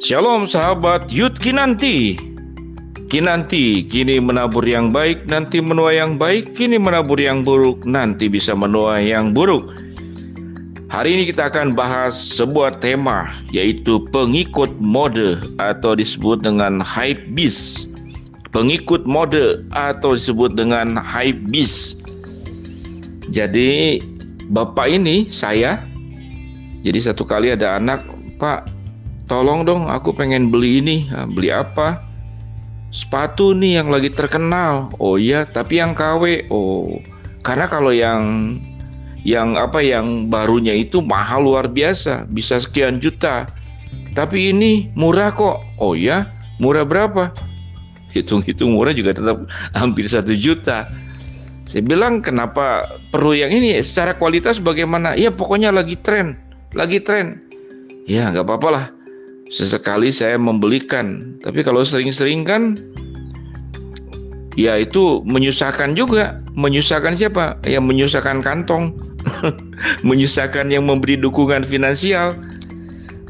Shalom sahabat Yud Kinanti. Kinanti kini menabur yang baik nanti menuai yang baik Kini menabur yang buruk nanti bisa menuai yang buruk. Hari ini kita akan bahas sebuah tema yaitu pengikut mode atau disebut dengan hype beast. Pengikut mode atau disebut dengan hype beast. Jadi bapak ini saya Jadi satu kali ada anak Pak tolong dong aku pengen beli ini. Beli apa? Sepatu nih yang lagi terkenal. Oh iya tapi yang KW oh karena kalau yang yang apa yang barunya itu mahal luar biasa. Bisa sekian juta. Tapi ini murah kok. Oh ya murah berapa? Hitung-hitung murah juga tetap hampir satu juta. Saya bilang kenapa perlu yang ini? Secara kualitas bagaimana? Ya pokoknya lagi tren. Lagi tren. Ya nggak apa-apa lah sesekali saya membelikan. Tapi kalau sering-sering kan ya itu menyusahkan juga. Menyusahkan siapa? Yang menyusahkan kantong. Menyusahkan yang memberi dukungan finansial.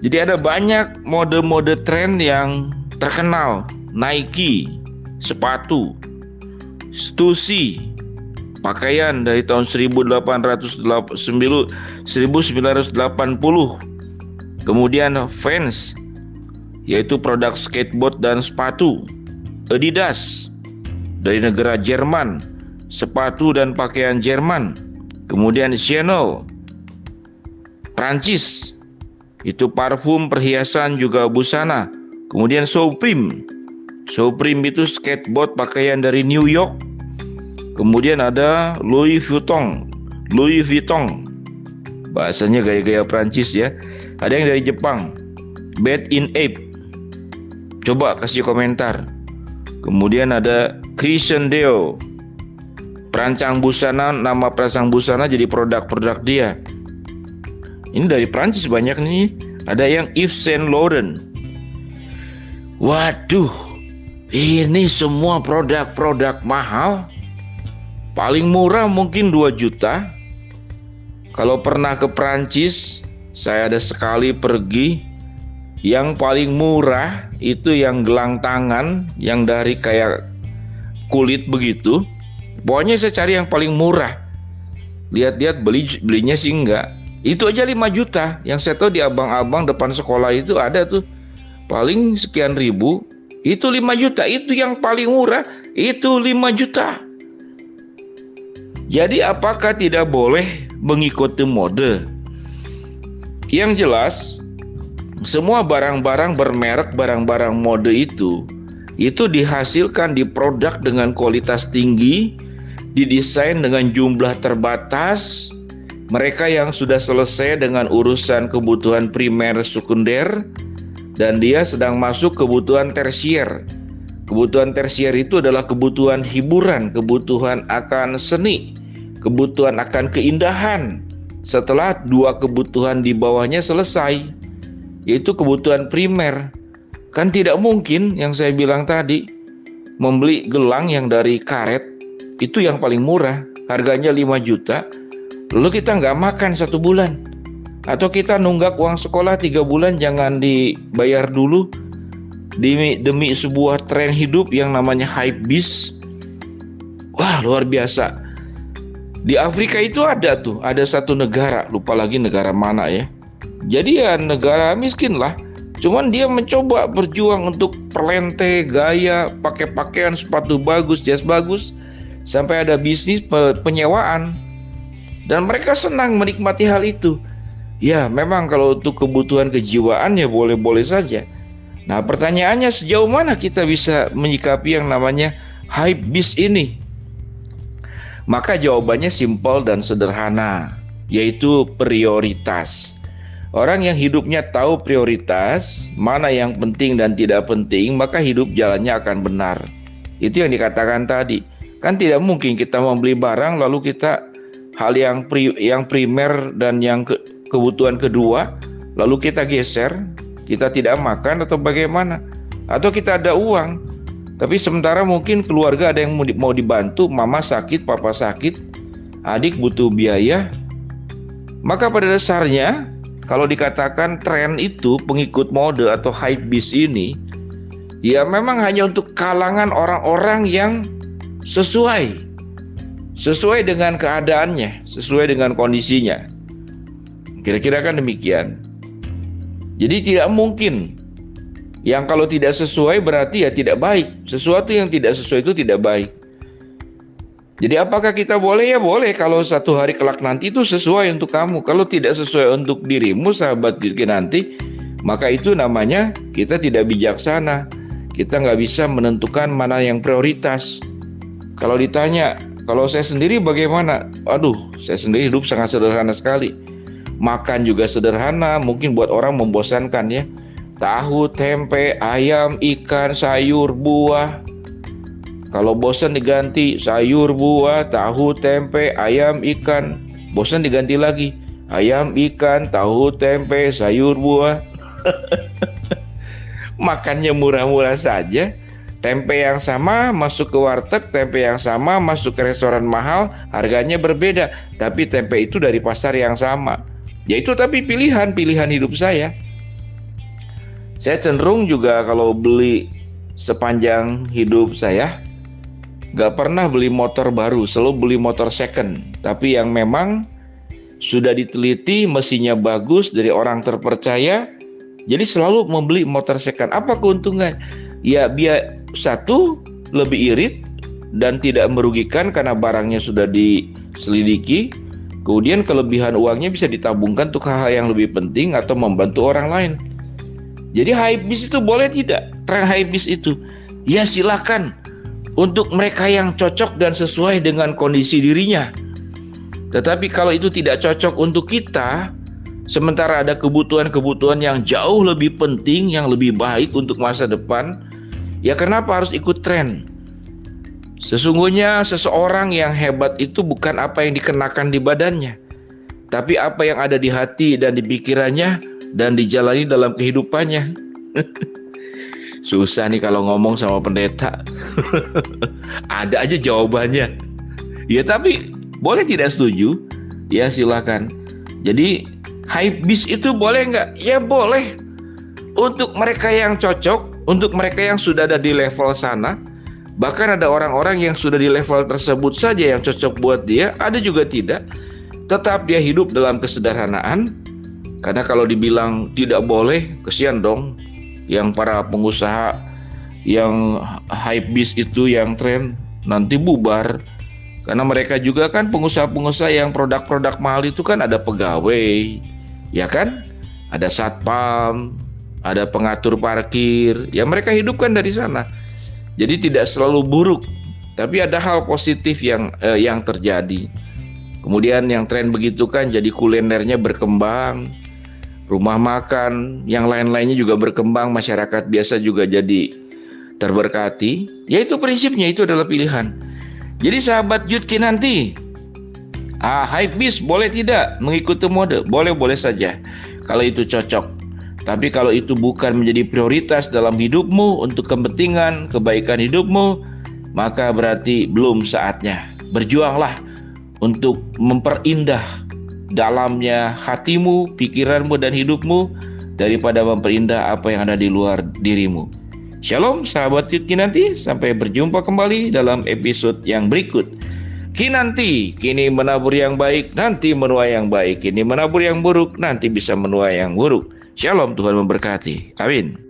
Jadi ada banyak mode-mode tren yang terkenal. Nike sepatu Stussy pakaian dari tahun 1880 1980 kemudian Vans yaitu produk skateboard dan sepatu. Adidas dari negara Jerman, sepatu dan pakaian Jerman. Kemudian Chanel, Prancis, itu parfum, perhiasan juga busana. Kemudian Supreme, Supreme itu skateboard pakaian dari New York. Kemudian ada Louis Vuitton, Louis Vuitton, bahasanya gaya-gaya Prancis ya. Ada yang dari Jepang, Bed in Ape, Coba kasih komentar. Kemudian ada Christian Deo. Perancang busana, nama perancang busana jadi produk-produk dia. Ini dari Prancis banyak nih. Ada yang Yves Saint Laurent. Waduh, ini semua produk-produk mahal. Paling murah mungkin 2 juta. Kalau pernah ke Prancis, saya ada sekali pergi yang paling murah itu yang gelang tangan yang dari kayak kulit begitu. Pokoknya saya cari yang paling murah. Lihat-lihat beli belinya sih enggak. Itu aja 5 juta. Yang saya tahu di abang-abang depan sekolah itu ada tuh paling sekian ribu. Itu 5 juta. Itu yang paling murah. Itu 5 juta. Jadi apakah tidak boleh mengikuti mode? Yang jelas semua barang-barang bermerek, barang-barang mode itu itu dihasilkan di produk dengan kualitas tinggi, didesain dengan jumlah terbatas. Mereka yang sudah selesai dengan urusan kebutuhan primer sekunder dan dia sedang masuk kebutuhan tersier. Kebutuhan tersier itu adalah kebutuhan hiburan, kebutuhan akan seni, kebutuhan akan keindahan. Setelah dua kebutuhan di bawahnya selesai, yaitu kebutuhan primer. Kan tidak mungkin yang saya bilang tadi membeli gelang yang dari karet itu yang paling murah, harganya 5 juta. Lalu kita nggak makan satu bulan. Atau kita nunggak uang sekolah tiga bulan jangan dibayar dulu demi, demi sebuah tren hidup yang namanya hype beast. Wah luar biasa. Di Afrika itu ada tuh, ada satu negara, lupa lagi negara mana ya jadi ya negara miskin lah. Cuman dia mencoba berjuang untuk perlente, gaya, pakai pakaian sepatu bagus, jas bagus, sampai ada bisnis penyewaan. Dan mereka senang menikmati hal itu. Ya, memang kalau untuk kebutuhan kejiwaan ya boleh-boleh saja. Nah, pertanyaannya sejauh mana kita bisa menyikapi yang namanya hype beast ini? Maka jawabannya simpel dan sederhana, yaitu prioritas. Orang yang hidupnya tahu prioritas, mana yang penting dan tidak penting, maka hidup jalannya akan benar. Itu yang dikatakan tadi. Kan tidak mungkin kita membeli barang lalu kita hal yang pri, yang primer dan yang ke, kebutuhan kedua lalu kita geser, kita tidak makan atau bagaimana? Atau kita ada uang, tapi sementara mungkin keluarga ada yang mau dibantu, mama sakit, papa sakit, adik butuh biaya. Maka pada dasarnya kalau dikatakan tren itu pengikut mode atau hype beast ini ya memang hanya untuk kalangan orang-orang yang sesuai sesuai dengan keadaannya, sesuai dengan kondisinya. Kira-kira kan demikian. Jadi tidak mungkin yang kalau tidak sesuai berarti ya tidak baik. Sesuatu yang tidak sesuai itu tidak baik. Jadi apakah kita boleh? Ya boleh kalau satu hari kelak nanti itu sesuai untuk kamu. Kalau tidak sesuai untuk dirimu sahabat nanti, maka itu namanya kita tidak bijaksana. Kita nggak bisa menentukan mana yang prioritas. Kalau ditanya, kalau saya sendiri bagaimana? Aduh, saya sendiri hidup sangat sederhana sekali. Makan juga sederhana, mungkin buat orang membosankan ya. Tahu, tempe, ayam, ikan, sayur, buah, kalau bosan diganti sayur, buah, tahu, tempe, ayam, ikan. Bosan diganti lagi ayam, ikan, tahu, tempe, sayur, buah. Makannya murah-murah saja. Tempe yang sama masuk ke warteg, tempe yang sama masuk ke restoran mahal, harganya berbeda. Tapi tempe itu dari pasar yang sama. Ya itu tapi pilihan-pilihan hidup saya. Saya cenderung juga kalau beli sepanjang hidup saya, Gak pernah beli motor baru, selalu beli motor second. Tapi yang memang sudah diteliti, mesinnya bagus dari orang terpercaya. Jadi selalu membeli motor second. Apa keuntungan? Ya biar satu lebih irit dan tidak merugikan karena barangnya sudah diselidiki. Kemudian kelebihan uangnya bisa ditabungkan untuk hal-hal yang lebih penting atau membantu orang lain. Jadi high bis itu boleh tidak? Tren high bis itu? Ya silahkan untuk mereka yang cocok dan sesuai dengan kondisi dirinya. Tetapi kalau itu tidak cocok untuk kita, sementara ada kebutuhan-kebutuhan yang jauh lebih penting, yang lebih baik untuk masa depan, ya kenapa harus ikut tren? Sesungguhnya seseorang yang hebat itu bukan apa yang dikenakan di badannya, tapi apa yang ada di hati dan di pikirannya dan dijalani dalam kehidupannya. Susah nih kalau ngomong sama pendeta. Ada aja jawabannya. Ya tapi boleh tidak setuju? Ya silakan. Jadi hype bis itu boleh nggak? Ya boleh. Untuk mereka yang cocok, untuk mereka yang sudah ada di level sana, bahkan ada orang-orang yang sudah di level tersebut saja yang cocok buat dia, ada juga tidak. Tetap dia hidup dalam kesederhanaan, karena kalau dibilang tidak boleh, kesian dong yang para pengusaha yang hype bis itu yang tren nanti bubar. Karena mereka juga kan pengusaha-pengusaha yang produk-produk mahal itu kan ada pegawai ya kan? Ada satpam ada pengatur parkir. Ya mereka hidupkan dari sana. Jadi tidak selalu buruk tapi ada hal positif yang eh, yang terjadi. Kemudian yang tren begitu kan jadi kulinernya berkembang rumah makan, yang lain-lainnya juga berkembang, masyarakat biasa juga jadi terberkati. Ya itu prinsipnya, itu adalah pilihan. Jadi sahabat Yudki nanti, ah, hype bis boleh tidak mengikuti mode? Boleh-boleh saja, kalau itu cocok. Tapi kalau itu bukan menjadi prioritas dalam hidupmu untuk kepentingan kebaikan hidupmu, maka berarti belum saatnya. Berjuanglah untuk memperindah dalamnya hatimu, pikiranmu, dan hidupmu daripada memperindah apa yang ada di luar dirimu. Shalom sahabat Kinanti, sampai berjumpa kembali dalam episode yang berikut. Kinanti, kini menabur yang baik, nanti menuai yang baik. Kini menabur yang buruk, nanti bisa menuai yang buruk. Shalom, Tuhan memberkati. Amin.